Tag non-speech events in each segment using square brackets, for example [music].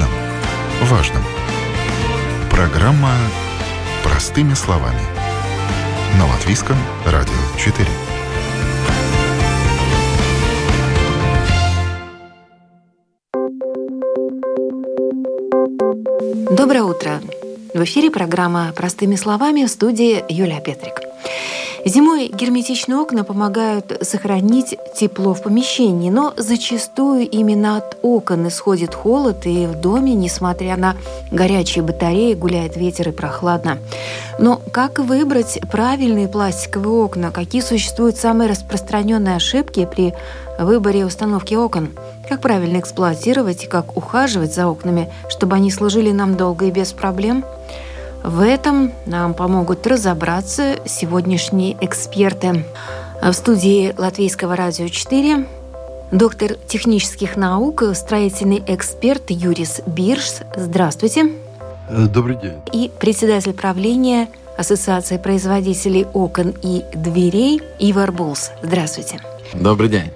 важном. Важном. Программа «Простыми словами». На Латвийском радио 4. Доброе утро! В эфире программа «Простыми словами» в студии Юлия Петрик. Зимой герметичные окна помогают сохранить тепло в помещении, но зачастую именно от окон исходит холод, и в доме, несмотря на горячие батареи, гуляет ветер и прохладно. Но как выбрать правильные пластиковые окна? Какие существуют самые распространенные ошибки при выборе установки окон? Как правильно эксплуатировать и как ухаживать за окнами, чтобы они служили нам долго и без проблем? В этом нам помогут разобраться сегодняшние эксперты. В студии Латвийского радио 4 доктор технических наук, строительный эксперт Юрис Бирш. Здравствуйте. Э, добрый день. И председатель правления Ассоциации производителей окон и дверей Ивар Булс. Здравствуйте. Добрый день.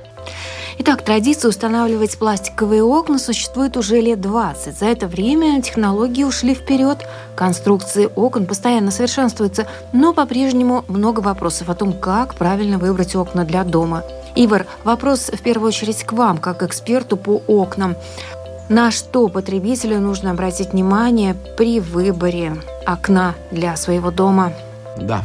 Итак, традиция устанавливать пластиковые окна существует уже лет 20. За это время технологии ушли вперед, конструкции окон постоянно совершенствуются, но по-прежнему много вопросов о том, как правильно выбрать окна для дома. Ивар, вопрос в первую очередь к вам, как эксперту по окнам. На что потребителю нужно обратить внимание при выборе окна для своего дома? Да,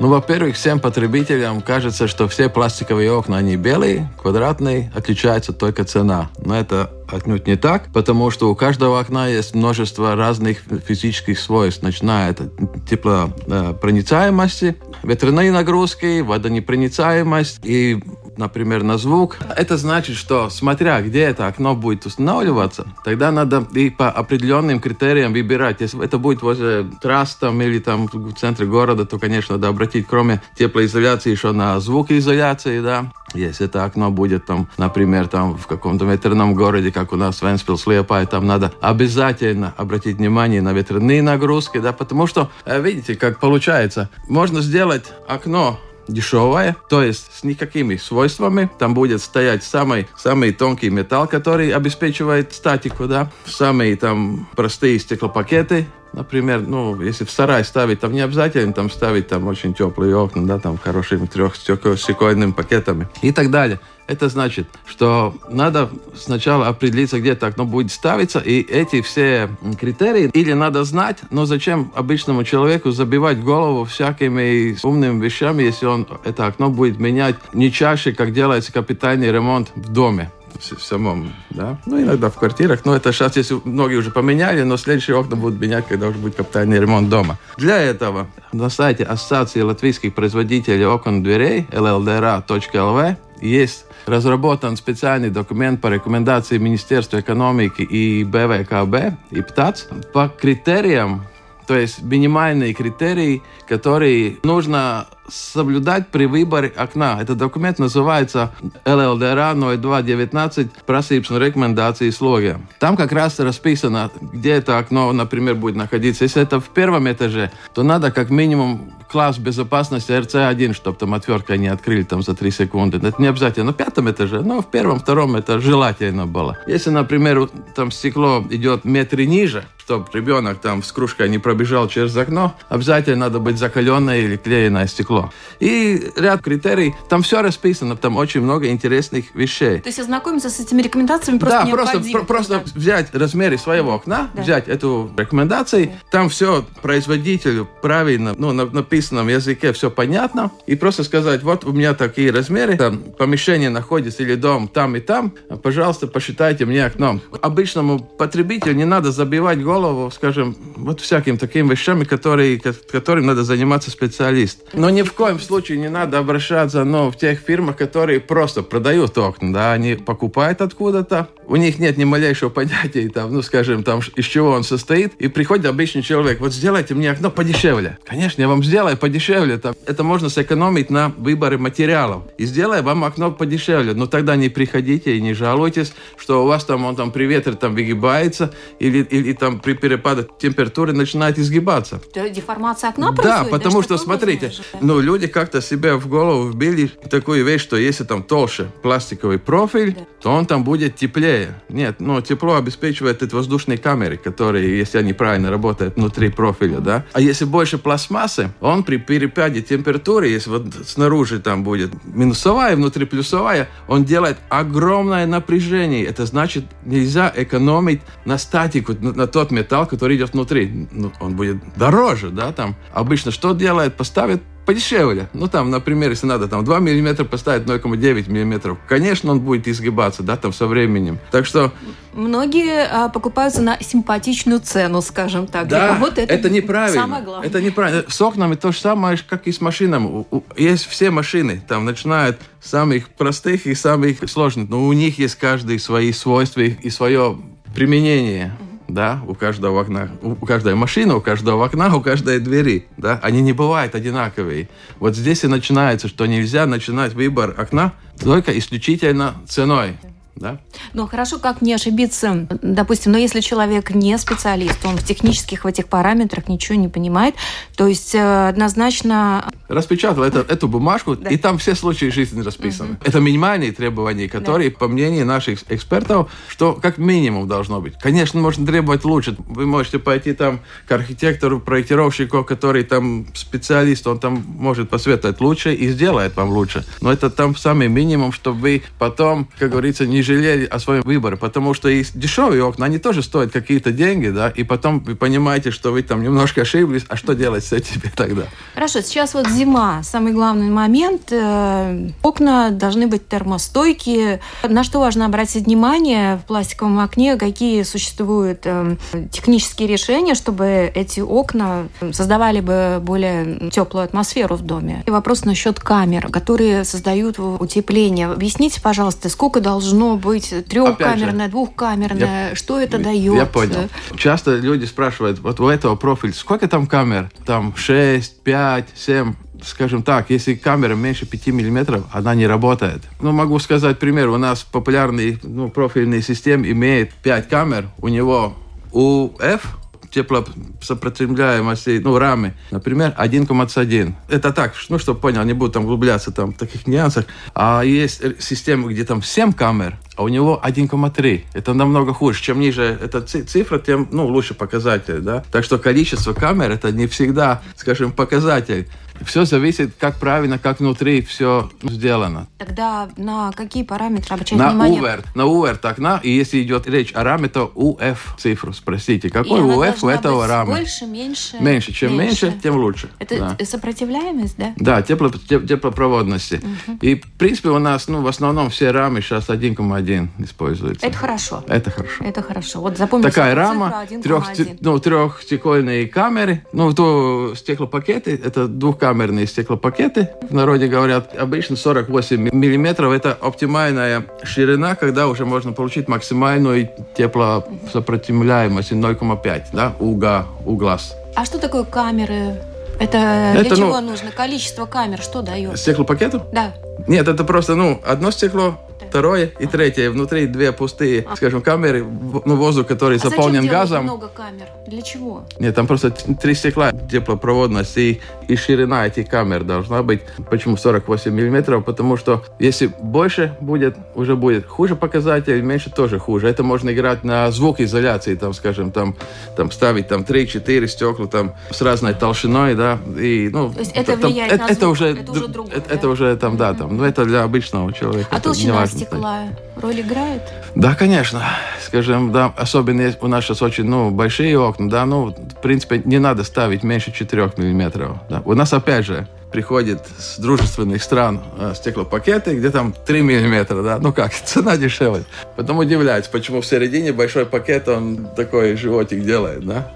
ну, во-первых, всем потребителям кажется, что все пластиковые окна, они белые, квадратные, отличается только цена. Но это отнюдь не так, потому что у каждого окна есть множество разных физических свойств, начиная от теплопроницаемости, ветряной нагрузки, водонепроницаемость и например, на звук. Это значит, что смотря где это окно будет устанавливаться, тогда надо и по определенным критериям выбирать. Если это будет возле трасс там, или там в центре города, то, конечно, надо обратить, кроме теплоизоляции, еще на звукоизоляции, да. Если это окно будет там, например, там в каком-то ветерном городе, как у нас Венспилс, Лиепай, там надо обязательно обратить внимание на ветряные нагрузки, да, потому что, э, видите, как получается, можно сделать окно дешевая, то есть с никакими свойствами. Там будет стоять самый, самый тонкий металл, который обеспечивает статику, да. Самые там простые стеклопакеты, Например, ну, если в сарай ставить, там не обязательно там ставить там очень теплые окна, да, там хорошими трехстекольными пакетами и так далее. Это значит, что надо сначала определиться, где это окно будет ставиться, и эти все критерии или надо знать, но зачем обычному человеку забивать голову всякими умными вещами, если он это окно будет менять не чаще, как делается капитальный ремонт в доме в самом, да. Ну, иногда в квартирах. Но это сейчас, если многие уже поменяли, но следующие окна будут менять, когда уже будет капитальный ремонт дома. Для этого на сайте Ассоциации латвийских производителей окон дверей lldra.lv есть разработан специальный документ по рекомендации Министерства экономики и БВКБ и ПТАЦ по критериям, то есть минимальные критерии, которые нужно соблюдать при выборе окна. Этот документ называется LLDRA 0219 просības un рекомендации слога. Там как раз расписано, где это окно, например, будет находиться. Если это в первом этаже, то надо как минимум класс безопасности RC1, чтобы там отвертка не открыли там за 3 секунды. Это не обязательно на пятом этаже, но в первом, втором это желательно было. Если, например, там стекло идет метры ниже, чтобы ребенок там с кружкой не пробежал через окно, обязательно надо быть закаленное или клееное стекло. И ряд критерий, там все расписано, там очень много интересных вещей. То есть ознакомиться с этими рекомендациями просто да, необходимо. Просто, просто взять размеры своего окна, да. взять эту рекомендацию, да. там все производителю правильно, ну, на написанном языке все понятно, и просто сказать, вот у меня такие размеры, там помещение находится или дом там и там, пожалуйста, посчитайте мне окном. Обычному потребителю не надо забивать голову скажем, вот всяким таким вещами, которые, которым надо заниматься специалист. Но ни в коем случае не надо обращаться ну, в тех фирмах, которые просто продают окна. Да? Они покупают откуда-то, у них нет ни малейшего понятия, там, ну, скажем, там, из чего он состоит, и приходит обычный человек, вот сделайте мне окно подешевле. Конечно, я вам сделаю подешевле. Там, это можно сэкономить на выборе материалов. И сделаю вам окно подешевле. Но тогда не приходите и не жалуйтесь, что у вас там он там при ветре там выгибается, или, или там при перепаде температуры начинает изгибаться. Деформация окна Да, потому да, что, смотрите, ну, люди как-то себе в голову вбили такую вещь, что если там толще пластиковый профиль, да. то он там будет теплее тяжелее. Нет, ну, тепло обеспечивает эти воздушные камеры, которые, если они правильно работают внутри профиля, да. А если больше пластмассы, он при перепаде температуры, если вот снаружи там будет минусовая, внутри плюсовая, он делает огромное напряжение. Это значит, нельзя экономить на статику, на, на тот металл, который идет внутри. Ну, он будет дороже, да, там. Обычно что делает? Поставит подешевле. Ну, там, например, если надо там 2 мм поставить 0,9 мм, конечно, он будет изгибаться, да, там со временем. Так что... Многие а, покупаются на симпатичную цену, скажем так. Да, вот это, это неправильно. Самое главное. Это неправильно. С окнами то же самое, как и с машинами. Есть все машины, там, начинают с самых простых и самых сложных, но у них есть каждый свои свойства и свое применение да, у каждого окна, у каждой машины, у каждого окна, у каждой двери, да, они не бывают одинаковые. Вот здесь и начинается, что нельзя начинать выбор окна только исключительно ценой. Да? Ну, хорошо, как не ошибиться, допустим, но если человек не специалист, он в технических в этих параметрах ничего не понимает, то есть э, однозначно... Распечатал это, эту бумажку, да. и там все случаи жизни расписаны. Угу. Это минимальные требования, которые, да. по мнению наших экспертов, что как минимум должно быть. Конечно, можно требовать лучше. Вы можете пойти там к архитектору, проектировщику, который там специалист, он там может посоветовать лучше и сделает вам лучше. Но это там самый минимум, чтобы вы потом, как говорится, не жалели о своем выборе, потому что и дешевые окна, они тоже стоят какие-то деньги, да, и потом вы понимаете, что вы там немножко ошиблись, а что делать с этим [laughs] тогда? Хорошо, сейчас вот зима, самый главный момент, э, окна должны быть термостойкие. На что важно обратить внимание в пластиковом окне, какие существуют э, технические решения, чтобы эти окна создавали бы более теплую атмосферу в доме. И вопрос насчет камер, которые создают утепление. Объясните, пожалуйста, сколько должно быть трехкамерная, двухкамерная, я, что это дает? Я понял. Часто люди спрашивают, вот у этого профиля, сколько там камер? Там 6, 5, 7 скажем так, если камера меньше 5 миллиметров, она не работает. Ну, могу сказать пример. У нас популярный ну, профильный систем имеет 5 камер. У него UF теплосопротивляемости, ну, рамы, например, 1,1. Это так, ну, чтобы понял, не буду там углубляться там, в таких нюансах. А есть системы, где там 7 камер, а у него 1,3. Это намного хуже. Чем ниже эта цифра, тем ну, лучше показатель. Да? Так что количество камер это не всегда, скажем, показатель. Все зависит, как правильно, как внутри все сделано. Тогда на какие параметры обращать на внимание? UVER, на UVER окна, и если идет речь о раме, то UF цифру спросите. Какой UF у этого рамы? больше, меньше? Меньше. Чем меньше, меньше тем лучше. Это да. сопротивляемость, да? Да, тепло, теплопроводности. Угу. И, в принципе, у нас ну, в основном все рамы сейчас 1,1 используются. Это хорошо. Это хорошо. Это хорошо. Вот запомните Такая рама, трех, ну, трехстекольные камеры, ну, то стеклопакеты, это двухкамерные двухкамерные стеклопакеты, в народе говорят, обычно 48 миллиметров. Это оптимальная ширина, когда уже можно получить максимальную теплосопротивляемость 0,5 да, уга, у глаз. А что такое камеры? Это, это для чего ну, нужно? Количество камер что дает? Стеклопакету? Да. Нет, это просто, ну, одно стекло второе и третье. Внутри две пустые, а. скажем, камеры, ну, воздух, который а заполнен зачем газом. много камер? Для чего? Нет, там просто три стекла, теплопроводность и, и ширина этих камер должна быть. Почему 48 миллиметров? Потому что если больше будет, уже будет хуже показатель, меньше тоже хуже. Это можно играть на звукоизоляции, там, скажем, там, там ставить там 3-4 стекла там с разной толщиной, да, и, ну, То есть это влияет там, на звук, это уже, это уже другое, это, да? это уже там, да, там, но это для обычного человека. А толщина стекла роль играет? Да, конечно. Скажем, да, особенно у нас сейчас очень ну, большие окна, да, ну, в принципе, не надо ставить меньше 4 миллиметров. Да. У нас, опять же, приходит с дружественных стран э, стеклопакеты, где там 3 миллиметра, да, ну как, [laughs] цена дешевле. Потом удивляется, почему в середине большой пакет, он такой животик делает, да.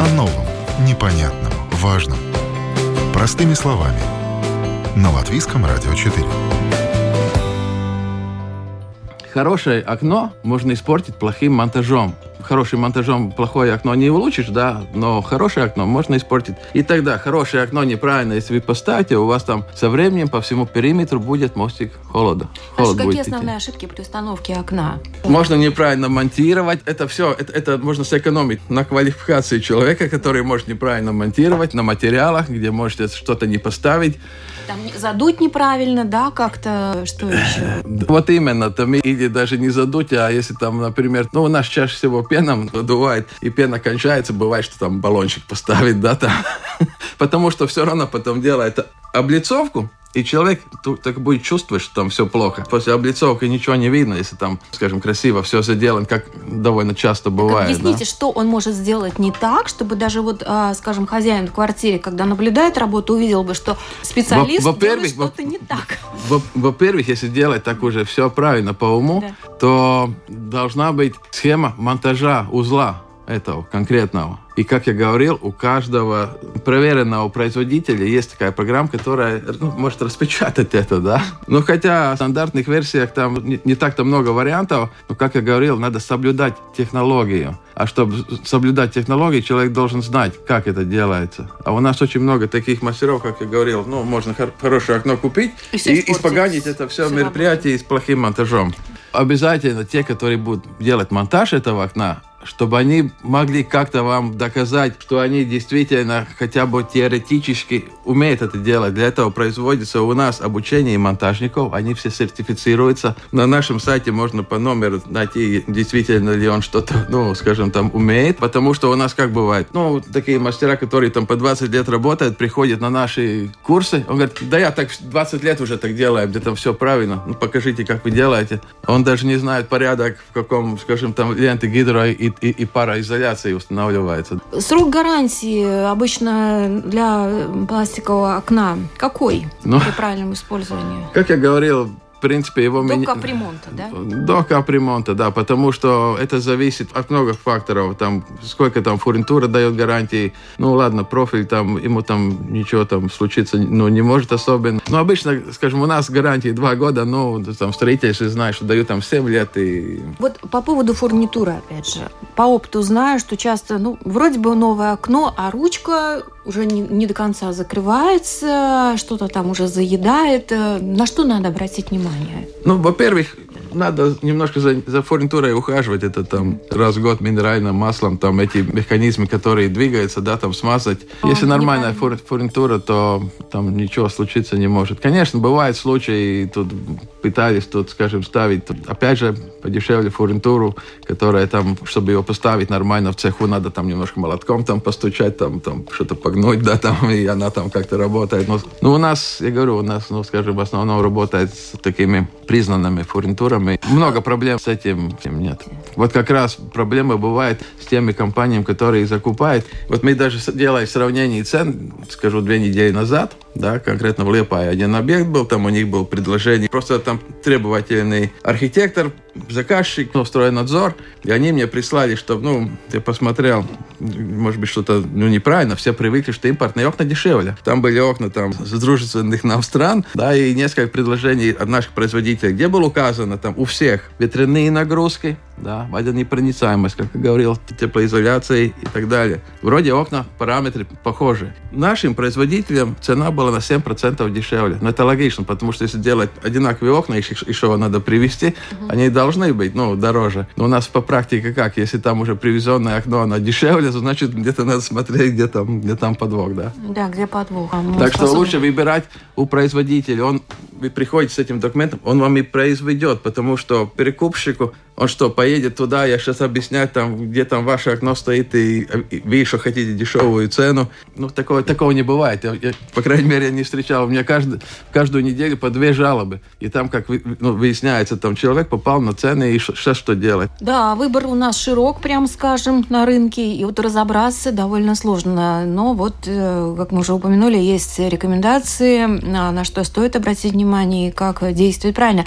О новом, непонятном, важном. Простыми словами – на Латвийском радио 4. Хорошее окно можно испортить плохим монтажом. хорошим монтажом плохое окно не улучшишь, да, но хорошее окно можно испортить. И тогда хорошее окно неправильно, если вы поставите, у вас там со временем по всему периметру будет мостик холода. Холод какие основные идти. ошибки при установке окна? Можно неправильно монтировать. Это все, это, это можно сэкономить на квалификации человека, который может неправильно монтировать, на материалах, где можете что-то не поставить. Там задуть неправильно, да, как-то, что еще? Вот именно, там или даже не задуть, а если там, например, ну, у нас чаще всего пеном надувает, и пена кончается, бывает, что там баллончик поставить, да, там. [laughs] Потому что все равно потом делает облицовку, и человек так будет чувствовать, что там все плохо. После облицовки ничего не видно, если там, скажем, красиво все сделано, как довольно часто бывает. Так объясните, да? что он может сделать не так, чтобы даже вот, а, скажем, хозяин в квартире, когда наблюдает работу, увидел бы, что специалист во делает что-то не так. Во-первых, если делать так уже все правильно по уму, да. то должна быть схема монтажа узла этого конкретного. И, как я говорил, у каждого проверенного производителя есть такая программа, которая ну, может распечатать это, да. Но хотя в стандартных версиях там не, не так-то много вариантов, но, как я говорил, надо соблюдать технологию. А чтобы соблюдать технологии, человек должен знать, как это делается. А у нас очень много таких мастеров, как я говорил, ну, можно хор- хорошее окно купить и, и испоганить это все, все мероприятие с плохим монтажом. Обязательно те, которые будут делать монтаж этого окна, чтобы они могли как-то вам доказать, что они действительно хотя бы теоретически умеют это делать. Для этого производится у нас обучение монтажников, они все сертифицируются. На нашем сайте можно по номеру найти, действительно ли он что-то, ну, скажем, там умеет, потому что у нас как бывает, ну, такие мастера, которые там по 20 лет работают, приходят на наши курсы, он говорит, да я так 20 лет уже так делаю, где там все правильно, ну, покажите, как вы делаете. Он даже не знает порядок, в каком, скажем, там ленты гидро и и, и пароизоляции устанавливается. Срок гарантии обычно для пластикового окна какой ну, при правильном использовании? Как я говорил, принципе, его... До меня... капремонта, да? До капремонта, да, потому что это зависит от многих факторов. Там, сколько там фурнитура дает гарантии. Ну, ладно, профиль там, ему там ничего там случиться ну, не может особенно. Но обычно, скажем, у нас гарантии два года, но там строительство знаю, что дают там 7 лет. И... Вот по поводу фурнитуры, опять же. По опыту знаю, что часто, ну, вроде бы новое окно, а ручка уже не, не до конца закрывается, что-то там уже заедает. Э, на что надо обратить внимание? Ну, во-первых, надо немножко за, за фурнитурой ухаживать. Это там раз в год минеральным маслом, там эти механизмы, которые двигаются, да, там смазать. А, Если нормальная фур, фурнитура, то там ничего случиться не может. Конечно, бывают случаи, тут пытались тут, скажем, ставить, тут, опять же, подешевле фурнитуру, которая там, чтобы его поставить нормально в цеху, надо там немножко молотком там постучать, там, там что-то погнуть, да, там, [laughs] и она там как-то работает. Но, ну, у нас, я говорю, у нас, ну, скажем, в основном работает с такими признанными фурнитурами, проблемы. Много проблем с этим нет. Вот как раз проблема бывает с теми компаниями, которые закупают. Вот мы даже делали сравнение цен, скажу, две недели назад, да, конкретно в Лепае один объект был, там у них было предложение, просто там требовательный архитектор, заказчик, ну, надзор, и они мне прислали, чтобы, ну, я посмотрел, может быть, что-то, ну, неправильно, все привыкли, что импортные окна дешевле. Там были окна, там, с дружественных нам стран, да, и несколько предложений от наших производителей, где было указано, там, у всех ветряные нагрузки, да, водонепроницаемость, как я говорил, теплоизоляция и так далее. Вроде окна, параметры похожи. Нашим производителям цена была на 7% дешевле. Но это логично, потому что если делать одинаковые окна, еще, еще надо привезти, угу. они должны быть, ну, дороже. Но у нас по практике как? Если там уже привезенное окно, оно дешевле, то значит где-то надо смотреть, где там, где там подвох, да? Да, где подвох. Мы так способны... что лучше выбирать у производителя. Он вы приходите с этим документом, он вам и произведет, потому что перекупщику он что, поедет туда, я сейчас объяснять, там, где там ваше окно стоит, и, и вы еще хотите дешевую цену. Ну, такого, такого не бывает. Я, я, по крайней мере, я не встречал. У меня каждый, каждую неделю по две жалобы. И там, как ну, выясняется, там человек попал на цены, и сейчас что делать? Да, выбор у нас широк, прям скажем, на рынке, и вот разобраться довольно сложно. Но вот, э, как мы уже упомянули, есть рекомендации, на что стоит обратить внимание и как действовать правильно.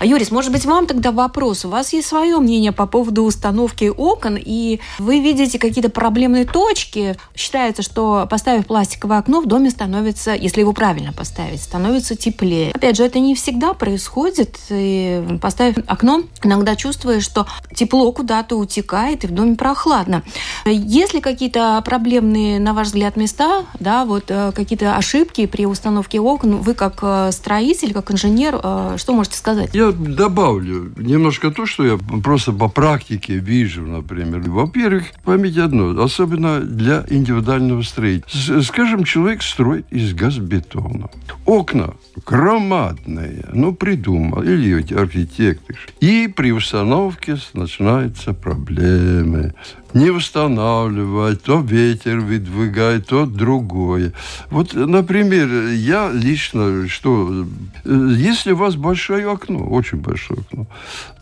Юрис, может быть, вам тогда вопрос. У вас есть свое мнение по поводу установки окон, и вы видите какие-то проблемные точки. Считается, что поставив пластиковое окно, в доме становится, если его правильно поставить, становится теплее. Опять же, это не всегда происходит. И поставив окно, иногда чувствуешь, что тепло куда-то утекает, и в доме прохладно. Есть ли какие-то проблемные, на ваш взгляд, места, да, вот э, какие-то ошибки при установке окон, вы как э, строитель, как инженер, э, что можете сказать? Я добавлю немножко то, что я просто по практике вижу, например. Во-первых, поймите одно, особенно для индивидуального строительства. Скажем, человек строит из газбетона. Окна громадные, ну, придумал, или эти архитекторы. И при установке начинаются проблемы не восстанавливать, то ветер выдвигает, то другое. Вот, например, я лично, что, если у вас большое окно, очень большое окно,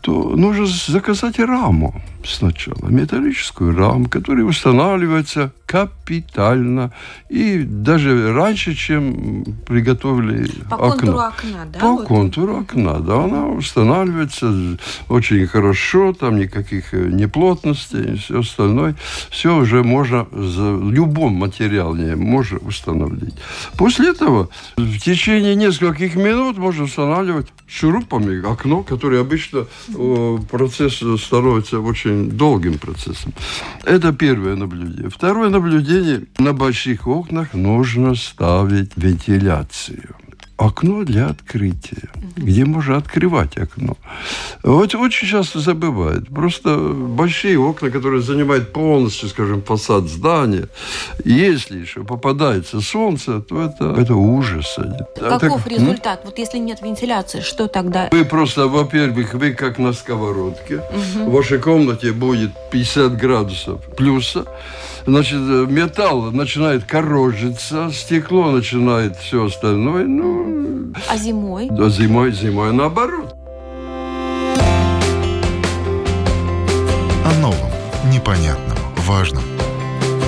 то нужно заказать раму сначала, металлическую раму, которая устанавливается капитально и даже раньше, чем приготовили По окно. контуру окна, да? По вот? контуру окна, да, она устанавливается очень хорошо, там никаких неплотностей, все остальное, все уже можно за любом материале можно установить. После этого в течение нескольких минут можно устанавливать шурупами окно, которое обычно процесс становится очень долгим процессом. Это первое наблюдение. Второе наблюдение. На больших окнах нужно ставить вентиляцию окно для открытия, угу. где можно открывать окно. Вот очень часто забывают. Просто большие окна, которые занимают полностью, скажем, фасад здания, если еще попадается солнце, то это, это ужас. Каков так, результат? М? Вот если нет вентиляции, что тогда? Вы просто, во-первых, вы как на сковородке. Угу. В вашей комнате будет 50 градусов плюса значит, металл начинает корожиться, стекло начинает все остальное. Ну, а зимой? Да, зимой, зимой наоборот. О новом, непонятном, важном.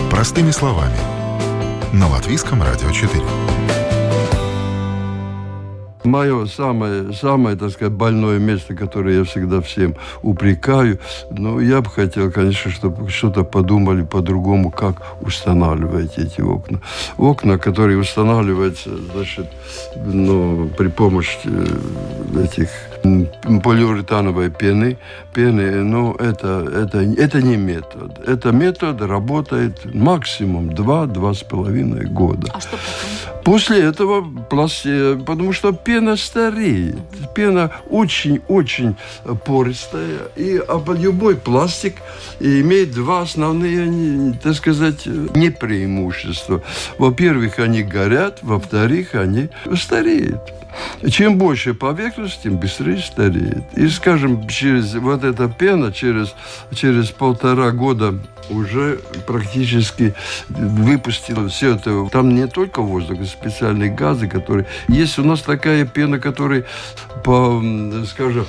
Простыми словами. На Латвийском радио 4. Мое самое, самое, так сказать, больное место, которое я всегда всем упрекаю, ну, я бы хотел, конечно, чтобы что-то подумали по-другому, как устанавливать эти окна. Окна, которые устанавливаются, значит, ну, при помощи э, этих полиуретановой пены, пены, ну, это, это, это не метод. Это метод работает максимум 2-2,5 года. А что потом? После этого, пласте, потому что пена стареет. Пена очень-очень пористая. И любой пластик имеет два основные, так сказать, непреимущества. Во-первых, они горят, во-вторых, они стареют. Чем больше поверхность, тем быстрее стареет. И, скажем, через вот эта пена, через, через полтора года уже практически выпустила все это. Там не только воздух, специальные газы, которые... Есть у нас такая пена, которая по, скажем,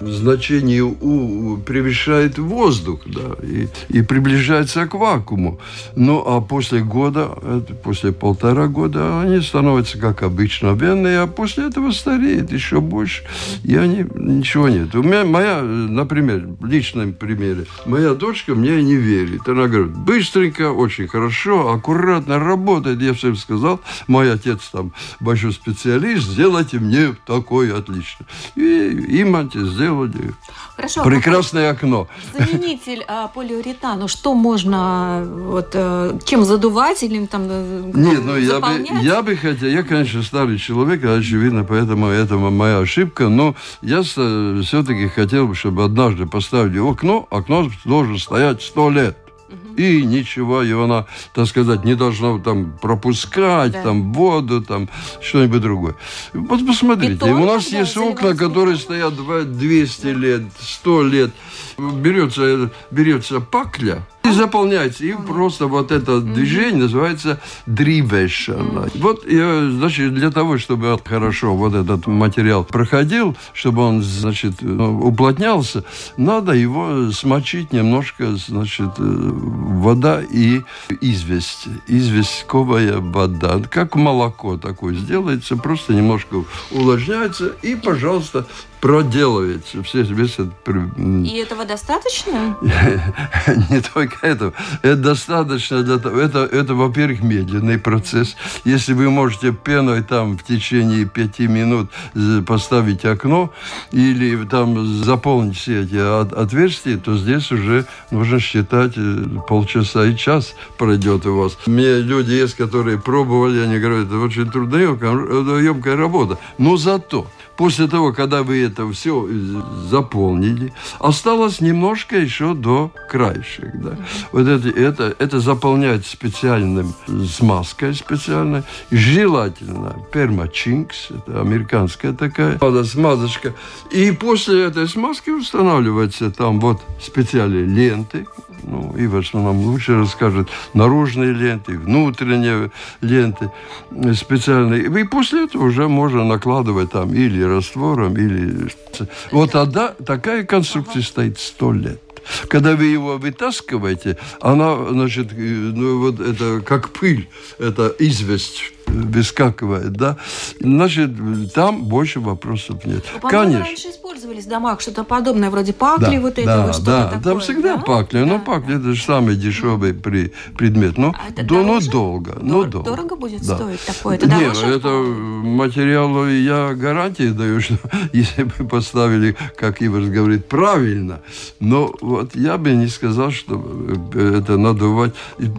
значению У превышает воздух, да, и, и приближается к вакууму. Ну, а после года, после полтора года, они становятся как обычновенные, а после этого стареет еще больше, и они, ничего нет. У меня моя, например, в личном примере, моя дочка мне не верит. Она говорит, быстренько, очень хорошо, аккуратно работает. Я всем сказал, мой отец там большой специалист, сделайте мне такое отлично. И им сделали Хорошо, прекрасное окно. Заменитель а, полиуретану, что можно, вот, а, чем задувать или там э, Нет, ну я бы, я бы хотел, я, конечно, старый человек, очевидно, поэтому это моя ошибка, но я все-таки хотел бы, чтобы однажды поставили окно, окно должно стоять сто лет и ничего его она, так сказать, не должна там пропускать, да. там воду, там что-нибудь другое. Вот посмотрите, у нас есть окна, которые стоят 200 лет, 100 лет. Берется, берется пакля, и заполняется. И просто вот это движение называется дрivation. Вот, значит, для того, чтобы хорошо вот этот материал проходил, чтобы он, значит, уплотнялся, надо его смочить немножко, значит, вода и известь. Известковая вода. Как молоко такое сделается, просто немножко увлажняется, и, пожалуйста, проделывается. Все, этот... И этого достаточно? [laughs] Не только этого. Это достаточно для того. Это, это во-первых, медленный процесс. Если вы можете пеной там в течение пяти минут поставить окно или там заполнить все эти отверстия, то здесь уже нужно считать э, полчаса и час пройдет у вас. Мне люди есть, которые пробовали, они говорят, это очень трудоемкая работа. Но зато после того, когда вы это все заполнили, осталось немножко еще до краешек. Да. Вот это, это, это заполнять специальным смазкой специальной. Желательно пермачинкс, это американская такая смазочка. И после этой смазки устанавливается там вот специальные ленты, ну, Иваш нам лучше расскажет, наружные ленты, внутренние ленты специальные. И после этого уже можно накладывать там или раствором, или... Вот тогда такая конструкция стоит сто лет. Когда вы его вытаскиваете, она, значит, э, ну вот это как пыль, это известь выскакивает, да, значит, там больше вопросов нет. Ну, Конечно. раньше использовались в домах что-то подобное, вроде пакли да, вот этого, да, что-то да, такое. Там всегда да? пакли, да. но пакли это же самый дешевый при, предмет. Но, а до, но долго, Дор- но долго. Дорого будет да. стоить такое? Это Нет, это материалу я гарантии даю, [laughs] что если бы поставили, как Ивар говорит, правильно, но вот я бы не сказал, что э, это надувать.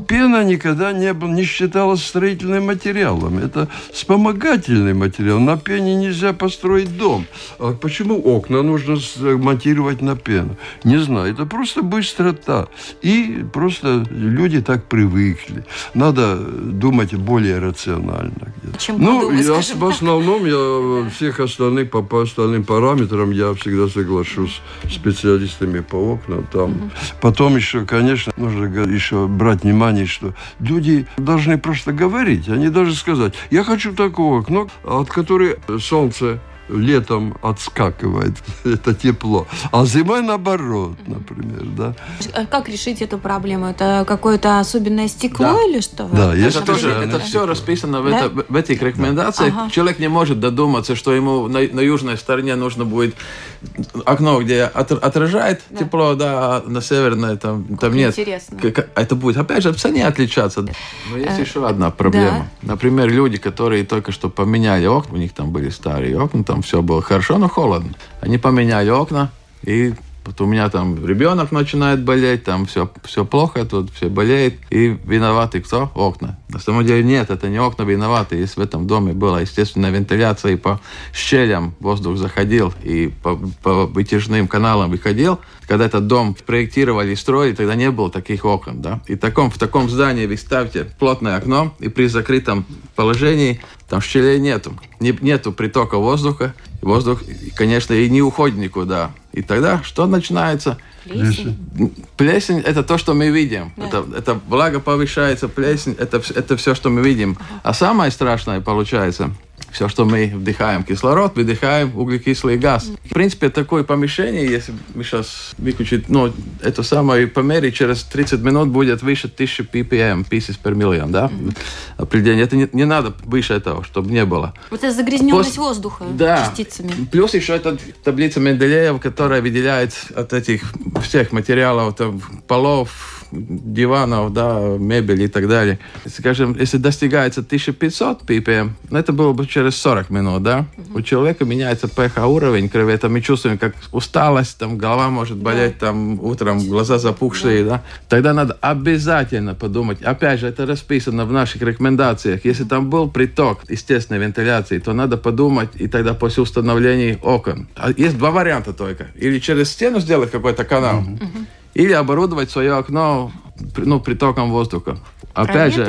Пена никогда не, был, не считалась строительным материалом материалом. Это вспомогательный материал. На пене нельзя построить дом. А почему окна нужно монтировать на пену? Не знаю. Это просто быстрота. И просто люди так привыкли. Надо думать более рационально. Чем ну, подумать, я, в основном я всех остальных по, по остальным параметрам я всегда соглашусь с специалистами по окнам. Там. Угу. Потом еще, конечно, нужно еще брать внимание, что люди должны просто говорить. Они должны сказать, я хочу такого окно, от которой солнце летом отскакивает, [laughs] это тепло, а зимой наоборот, например, да. А как решить эту проблему? Это какое-то особенное стекло да. или что? Да, это тоже, это все расписано в, да? это, в этих рекомендациях. Ага. Человек не может додуматься, что ему на, на южной стороне нужно будет окно, где от, отражает да. тепло, да, а на северной там, там нет. Интересно. Это будет, опять же, в цене отличаться. Но есть э, еще одна проблема. Да. Например, люди, которые только что поменяли окна, у них там были старые окна, там все было хорошо, но холодно. Они поменяли окна, и вот у меня там ребенок начинает болеть, там все, все плохо, тут все болеет. И виноваты кто? Окна. На самом деле нет, это не окна виноваты. Если в этом доме была естественная вентиляция, и по щелям воздух заходил, и по, по вытяжным каналам выходил, когда этот дом проектировали и строили, тогда не было таких окон. Да? И таком, в таком здании вы ставьте плотное окно, и при закрытом положении там щелей нету. Не, нету притока воздуха. Воздух, конечно, и не уходит никуда. И тогда что начинается? Плесень. Плесень – это то, что мы видим. Да. Это, это влага повышается, плесень – это, это все, что мы видим. Ага. А самое страшное получается – все, что мы вдыхаем кислород, выдыхаем углекислый газ. В принципе, такое помещение, если мы сейчас выключить, ну, это самое помере, через 30 минут будет выше 1000 ppm, pieces per million, да, определение. Это не, не надо выше этого, чтобы не было. Вот это загрязненность Пос... воздуха да. частицами. Плюс еще это таблица Менделеева, которая выделяет от этих всех материалов, там, полов, диванов, да, мебели и так далее. Скажем, если достигается 1500 ppm, это было бы через 40 минут, да? Угу. У человека меняется pH уровень крови, это мы чувствуем как усталость, там голова может болеть, да. там утром глаза запухшие, да. да? Тогда надо обязательно подумать, опять же, это расписано в наших рекомендациях, если там был приток естественной вентиляции, то надо подумать, и тогда после установления окон. А есть два варианта только. Или через стену сделать какой-то канал, угу или оборудовать свое окно ну, притоком воздуха. Опять же,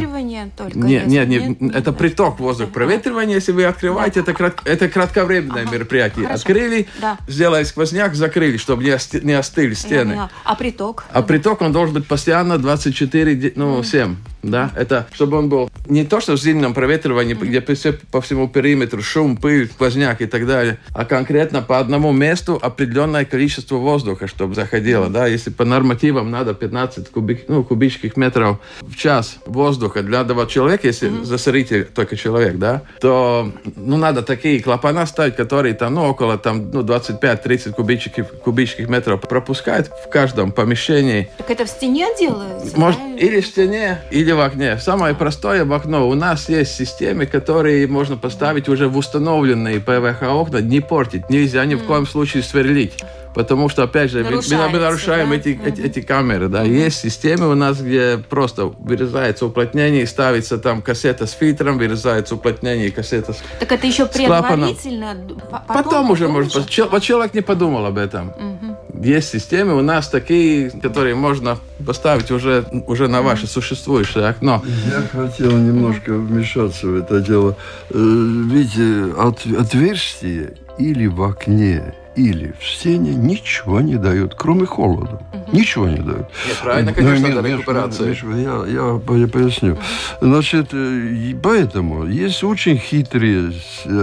только. Нет, нет, нет, нет, это приток воздуха. Проветривание, если вы открываете, да. это, крат, это кратковременное ага. мероприятие. Хорошо. Открыли, да. сделали сквозняк, закрыли, чтобы не, ости, не остыли стены. А приток? А приток, он должен быть постоянно 24, ну, 7. Да, это чтобы он был не то, что в зимнем проветривании, где все по всему периметру шум, пыль, сквозняк и так далее, а конкретно по одному месту определенное количество воздуха, чтобы заходило. Да, если по нормативам надо 15 кубик, ну, кубических метров в час воздуха для одного человека, если mm-hmm. засоритель только человек, да, то ну, надо такие клапана ставить, которые там, ну, около там, ну, 25-30 кубических, кубических метров пропускают в каждом помещении. Так это в стене делается? Может, да? или в стене, или в окне. Самое простое в окно. У нас есть системы, которые можно поставить уже в установленные ПВХ окна, не портить. Нельзя ни в коем случае сверлить. Потому что, опять же, мы, мы нарушаем да? эти, mm-hmm. эти, эти камеры. Да. Mm-hmm. Есть системы у нас, где просто вырезается уплотнение, ставится там кассета с фильтром, вырезается уплотнение и кассета с Так это еще предварительно? Потом, потом уже, может быть. Человек не подумал об этом. Mm-hmm. Есть системы у нас такие, которые можно поставить уже, уже на ваше существующее окно. Я хотел немножко вмешаться в это дело. Э, видите, от, отверстие или в окне, или в стене ничего не дают, кроме холода. Угу. Ничего не дают. Нет, правильно, конечно, ну, рекуперация. Я, я, я поясню. Значит, э, поэтому есть очень хитрые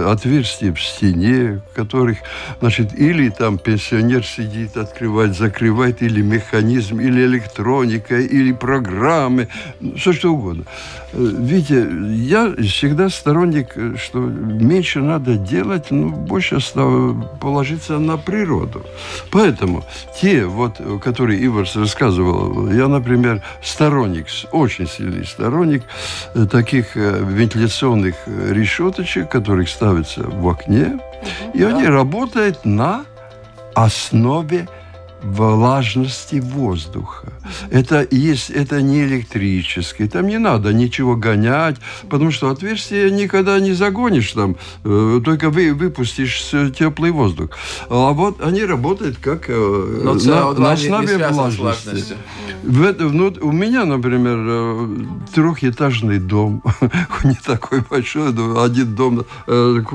отверстия в стене, которых, значит, или там пенсионер сидит, открывает, закрывает, или механизм, или электроника, или программы, все что угодно. Э, видите, я всегда сторонник, э, что меньше надо делать, но больше положиться на природу. Поэтому те, вот, которые Иварс рассказывал, я, например, сторонник, очень сильный сторонник э, таких вентиляционных решеточек, которые ставятся в окне, и они работают на основе влажности воздуха. Это, есть, это не электрический, там не надо ничего гонять, потому что отверстие никогда не загонишь там, э, только вы выпустишь теплый воздух. А вот они работают как э, на, на основе влажности. В это, ну, у меня, например, э, трехэтажный дом, [laughs] не такой большой, один дом,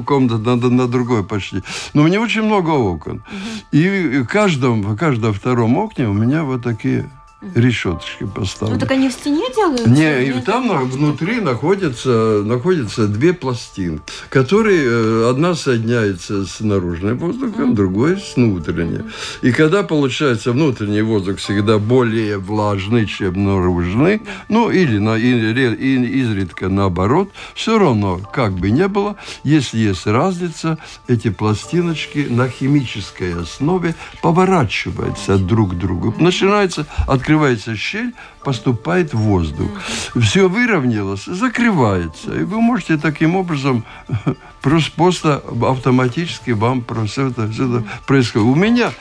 комната на, на другой почти. Но у меня очень много окон. И в каждом, в каждом каждом втором окне у меня вот такие решеточки поставлены. Ну так они в стене делают? Не, и там на, внутри находятся, находятся две пластинки, которые э, одна соединяется с наружным воздухом, mm. другой с внутренним. И когда получается внутренний воздух всегда более влажный, чем наружный, ну или, на, или, или изредка наоборот, все равно, как бы не было, если есть разница, эти пластиночки на химической основе поворачиваются друг к другу. Начинается открываться открывается щель, поступает воздух. Все выровнялось, закрывается. И вы можете таким образом [laughs] просто автоматически вам все это, все это происходит. У меня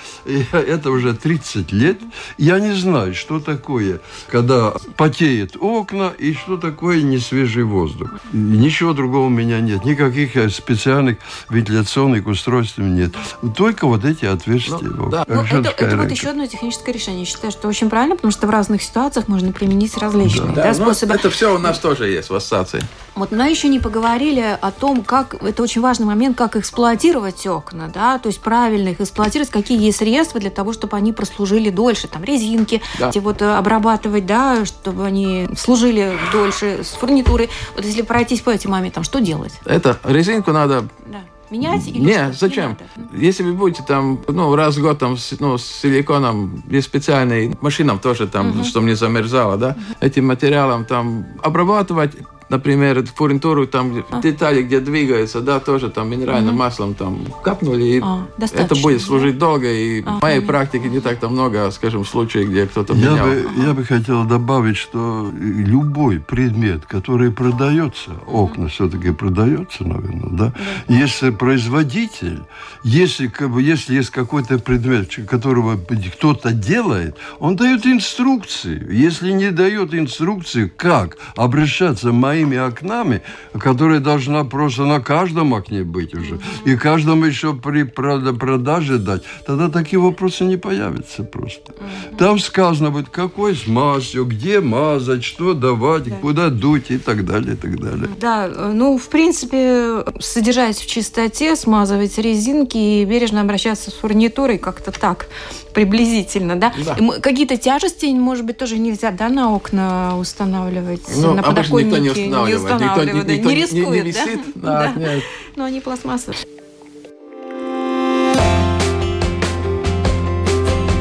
это уже 30 лет. Я не знаю, что такое, когда потеет окна и что такое несвежий воздух. Ничего другого у меня нет. Никаких э, специальных вентиляционных устройств нет. Только вот эти отверстия. Ну, да. ну, это, это вот еще одно техническое решение. Я считаю, что очень правильно, потому что в разных ситуациях можно применить различные да. Да, способы. Это все у нас тоже есть в ассоциации. Вот мы еще не поговорили о том, как это очень важный момент, как эксплуатировать окна, да, то есть правильно их эксплуатировать, какие есть средства для того, чтобы они прослужили дольше, там резинки, да. эти вот э, обрабатывать, да, чтобы они служили дольше с фурнитурой. Вот если пройтись по этим моментам, что делать? Это резинку надо да менять? Или Нет, что? зачем? Не Если вы будете там, ну, раз в год там, ну, с силиконом, есть специальный машинам тоже там, угу. чтобы не замерзало, да, угу. этим материалом там обрабатывать, например, фурнитуру, там а. детали, где двигаются, да, тоже там минеральным угу. маслом там капнули, и а, это будет служить да? долго. И а, в моей практике не так-то много, скажем, случаев, где кто-то я менял. Бы, я бы хотел добавить, что любой предмет, который продается, окна все-таки продается, наверное, да, да. если производитель, если, как бы, если есть какой-то предмет, которого кто-то делает, он дает инструкции. Если не дает инструкции, как обращаться моим своими окнами, которая должна просто на каждом окне быть уже, и каждому еще при продаже дать, тогда такие вопросы не появятся просто. Там сказано будет, какой с мазью, где мазать, что давать, да. куда дуть и так далее, и так далее. Да, ну, в принципе, содержать в чистоте, смазывать резинки и бережно обращаться с фурнитурой как-то так приблизительно, да? да. Какие-то тяжести, может быть, тоже нельзя, да, на окна устанавливать, ну, на подоконнике никто не не, устанавливает, никто, да, никто, не рискует, не, не висит, [laughs] да? да. Нет. Но они пластмассовые.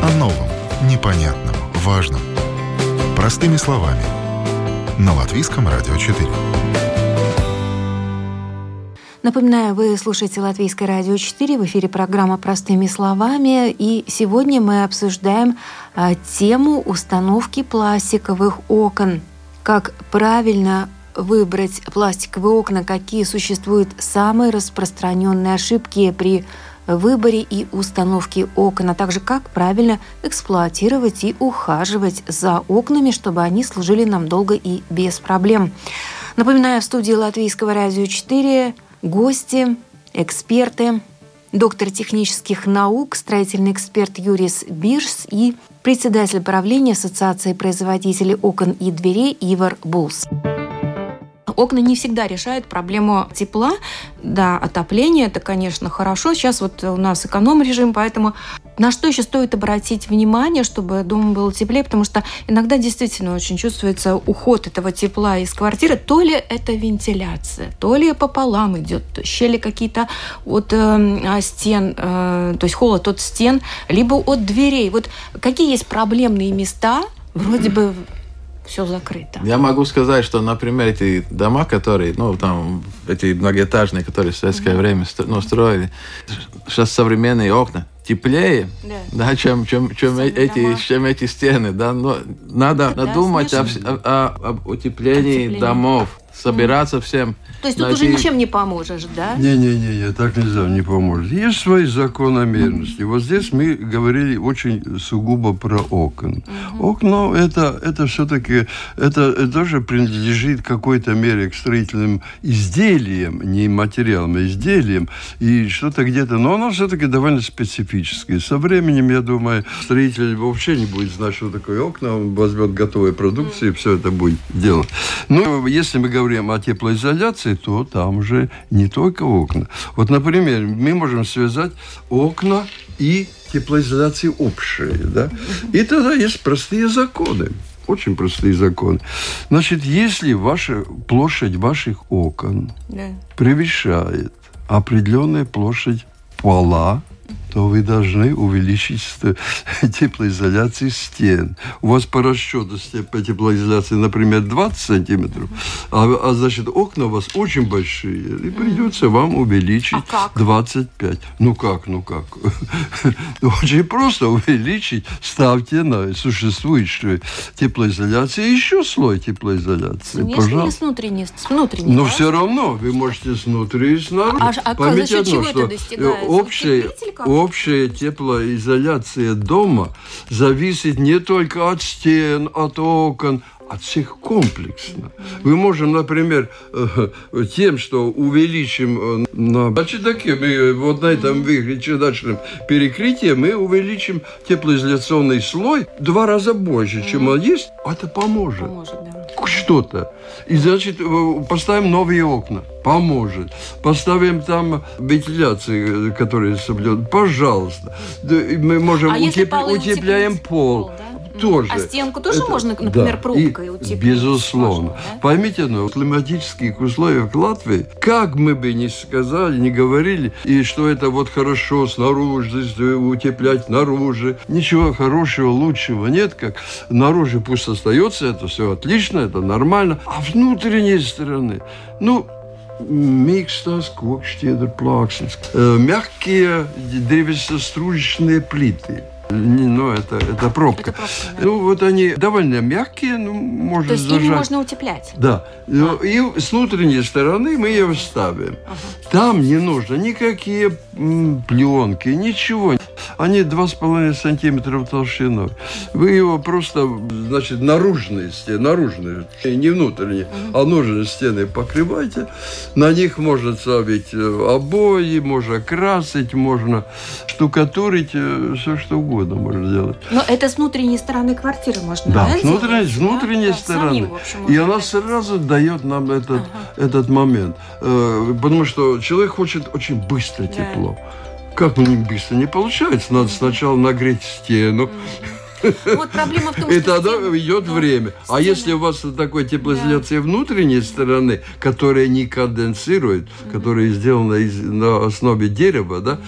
О новом, непонятном, важном. Простыми словами. На Латвийском радио 4. Напоминаю, вы слушаете Латвийское радио 4, в эфире программа «Простыми словами», и сегодня мы обсуждаем а, тему установки пластиковых окон. Как правильно выбрать пластиковые окна, какие существуют самые распространенные ошибки при выборе и установке окон, а также как правильно эксплуатировать и ухаживать за окнами, чтобы они служили нам долго и без проблем. Напоминаю, в студии Латвийского радио 4 Гости, эксперты, доктор технических наук, строительный эксперт Юрис Бирс и председатель правления Ассоциации производителей окон и дверей Ивар Булс. Окна не всегда решают проблему тепла. Да, отопление это, конечно, хорошо. Сейчас вот у нас эконом-режим, поэтому на что еще стоит обратить внимание, чтобы дом был теплее, потому что иногда действительно очень чувствуется уход этого тепла из квартиры. То ли это вентиляция, то ли пополам идет, щели какие-то от э, стен, э, то есть холод от стен, либо от дверей. Вот какие есть проблемные места, вроде бы все закрыто. Я могу сказать, что, например, эти дома, которые, ну, там, эти многоэтажные, которые в советское mm-hmm. время ну, строили, сейчас современные окна, теплее, да. Да, чем, чем, чем, эти, чем эти стены. Да? Но надо да, думать о, о, об утеплении, утеплении домов собираться mm. всем. То есть тут уже ничем не поможешь, да? Не-не-не, так нельзя, не поможет. Есть свои закономерности. Вот здесь мы говорили очень сугубо про окон. Окно это, это все-таки, это, тоже принадлежит какой-то мере к строительным изделиям, не материалам, а изделиям, и что-то где-то, но оно все-таки довольно специфическое. Со временем, я думаю, строитель вообще не будет знать, что такое окна, он возьмет готовые продукции, и все это будет делать. Ну, если мы говорим о теплоизоляции, то там уже не только окна. Вот, например, мы можем связать окна и теплоизоляции общие. Да? И тогда есть простые законы. Очень простые законы. Значит, если ваша площадь ваших окон да. превышает определенную площадь пола, то вы должны увеличить [laughs] теплоизоляцию стен. У вас по расчету по теплоизоляции, например, 20 сантиметров, а, а значит окна у вас очень большие, и придется вам увеличить а 25. Ну как, ну как? [laughs] Очень просто [laughs] увеличить, ставьте на существующую теплоизоляцию еще слой теплоизоляции. Внешне Пожалуйста. с внутренней? С внутренней Но да? все равно вы можете снутри и снаружи. А, а Поймите одно, что общее, общая теплоизоляция дома зависит не только от стен, от окон, от всех комплексно. Мы можем, например, э, тем, что увеличим э, на чердаке, мы вот на этом чердачном перекрытии, мы увеличим теплоизоляционный слой два раза больше, чем он есть, это поможет. Поможет, да. Что-то. И, значит, э, поставим новые окна. Поможет. Поставим там вентиляции, которые соблюдают. Пожалуйста. Мы можем а утеп... утепляем пол. пол да? Тоже. А стенку тоже это, можно, например, да, пробкой и, утеплить? Безусловно. Можно, да? Поймите, ну, в климатических условиях Латвии, как мы бы ни сказали, не говорили, и что это вот хорошо снаружи, утеплять наружу, ничего хорошего, лучшего нет, как наружу пусть остается, это все отлично, это нормально, а внутренней стороны, ну, Mīkstās kokšķiedra plāksnes, мягкие древесостружечные плиты – ну, это, это пробка. Это пробка, да. Ну, вот они довольно мягкие, ну, можно То есть зажать. ими можно утеплять. Да. Ну, И с внутренней стороны мы ее вставим. Там не нужно никакие пленки, ничего. Они 2,5 сантиметра толщиной. Вы его просто, значит, наружные стены, наружные, не внутренние, а наружные стены покрывайте. На них можно ставить э, обои, можно красить, можно штукатурить, все что угодно можно делать. Но это с внутренней стороны квартиры можно, Да, да, с внутренней, с внутренней Да, да, стороны. самим, общем, и она сразу дает нам этот, этот момент. Э, потому что человек хочет очень быстро тепло. Как ну, не быстро? Не получается. Надо сначала нагреть стену, Вот проблема в том, и [laughs] что... тогда стены- идет да, время. А если у вас такой теплоизоляция внутренней стороны, которая не конденсирует, которая сделана из- на основе дерева, да,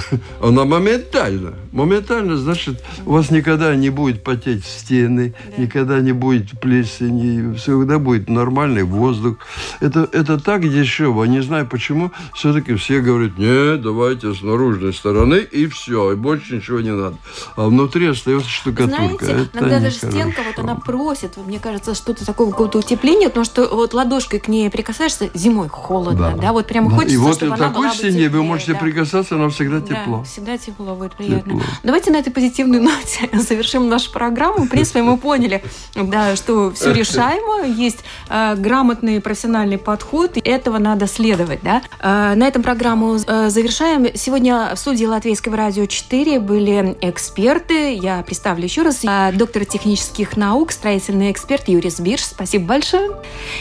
[laughs] она моментально. Моментально, значит, у вас никогда не будет потеть стены, никогда не будет плесени, всегда будет нормальный воздух. Это, это так дешево. Не знаю почему. Все-таки все говорят, нет, давайте с наружной стороны, и все, и больше ничего не надо. А внутри остается штукатурка. Знаете, Это иногда даже нехорошо. стенка, вот она просит, мне кажется, что-то такого какого-то утепления, потому что вот ладошкой к ней прикасаешься, зимой холодно, да, вот прямо Да, хочется, и вот чтобы она такой была бы стене вы можете да. прикасаться, она всегда тепло. Да, всегда тепло будет приятно. Тепло. Давайте на этой позитивной ноте [laughs] завершим нашу программу. В принципе, мы поняли, да, что все [laughs] решаемо, есть э, грамотный профессиональный подход, и этого надо следовать. Да? Э, на этом программу э, завершаем. Сегодня в студии Латвийского радио 4 были эксперты. Я представлю еще раз. Э, доктор технических наук, строительный эксперт Юрий Сбирш. Спасибо большое.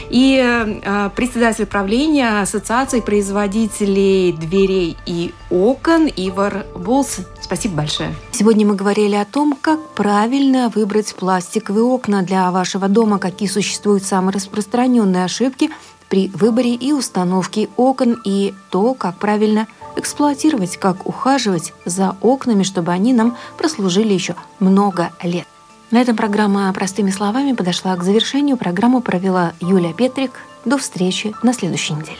И э, председатель правления Ассоциации производителей дверей и окон Ивар Булс. Спасибо большое. Сегодня мы говорили о том, как правильно выбрать пластиковые окна для вашего дома, какие существуют самые распространенные ошибки при выборе и установке окон и то, как правильно эксплуатировать, как ухаживать за окнами, чтобы они нам прослужили еще много лет. На этом программа «Простыми словами» подошла к завершению. Программу провела Юлия Петрик. До встречи на следующей неделе.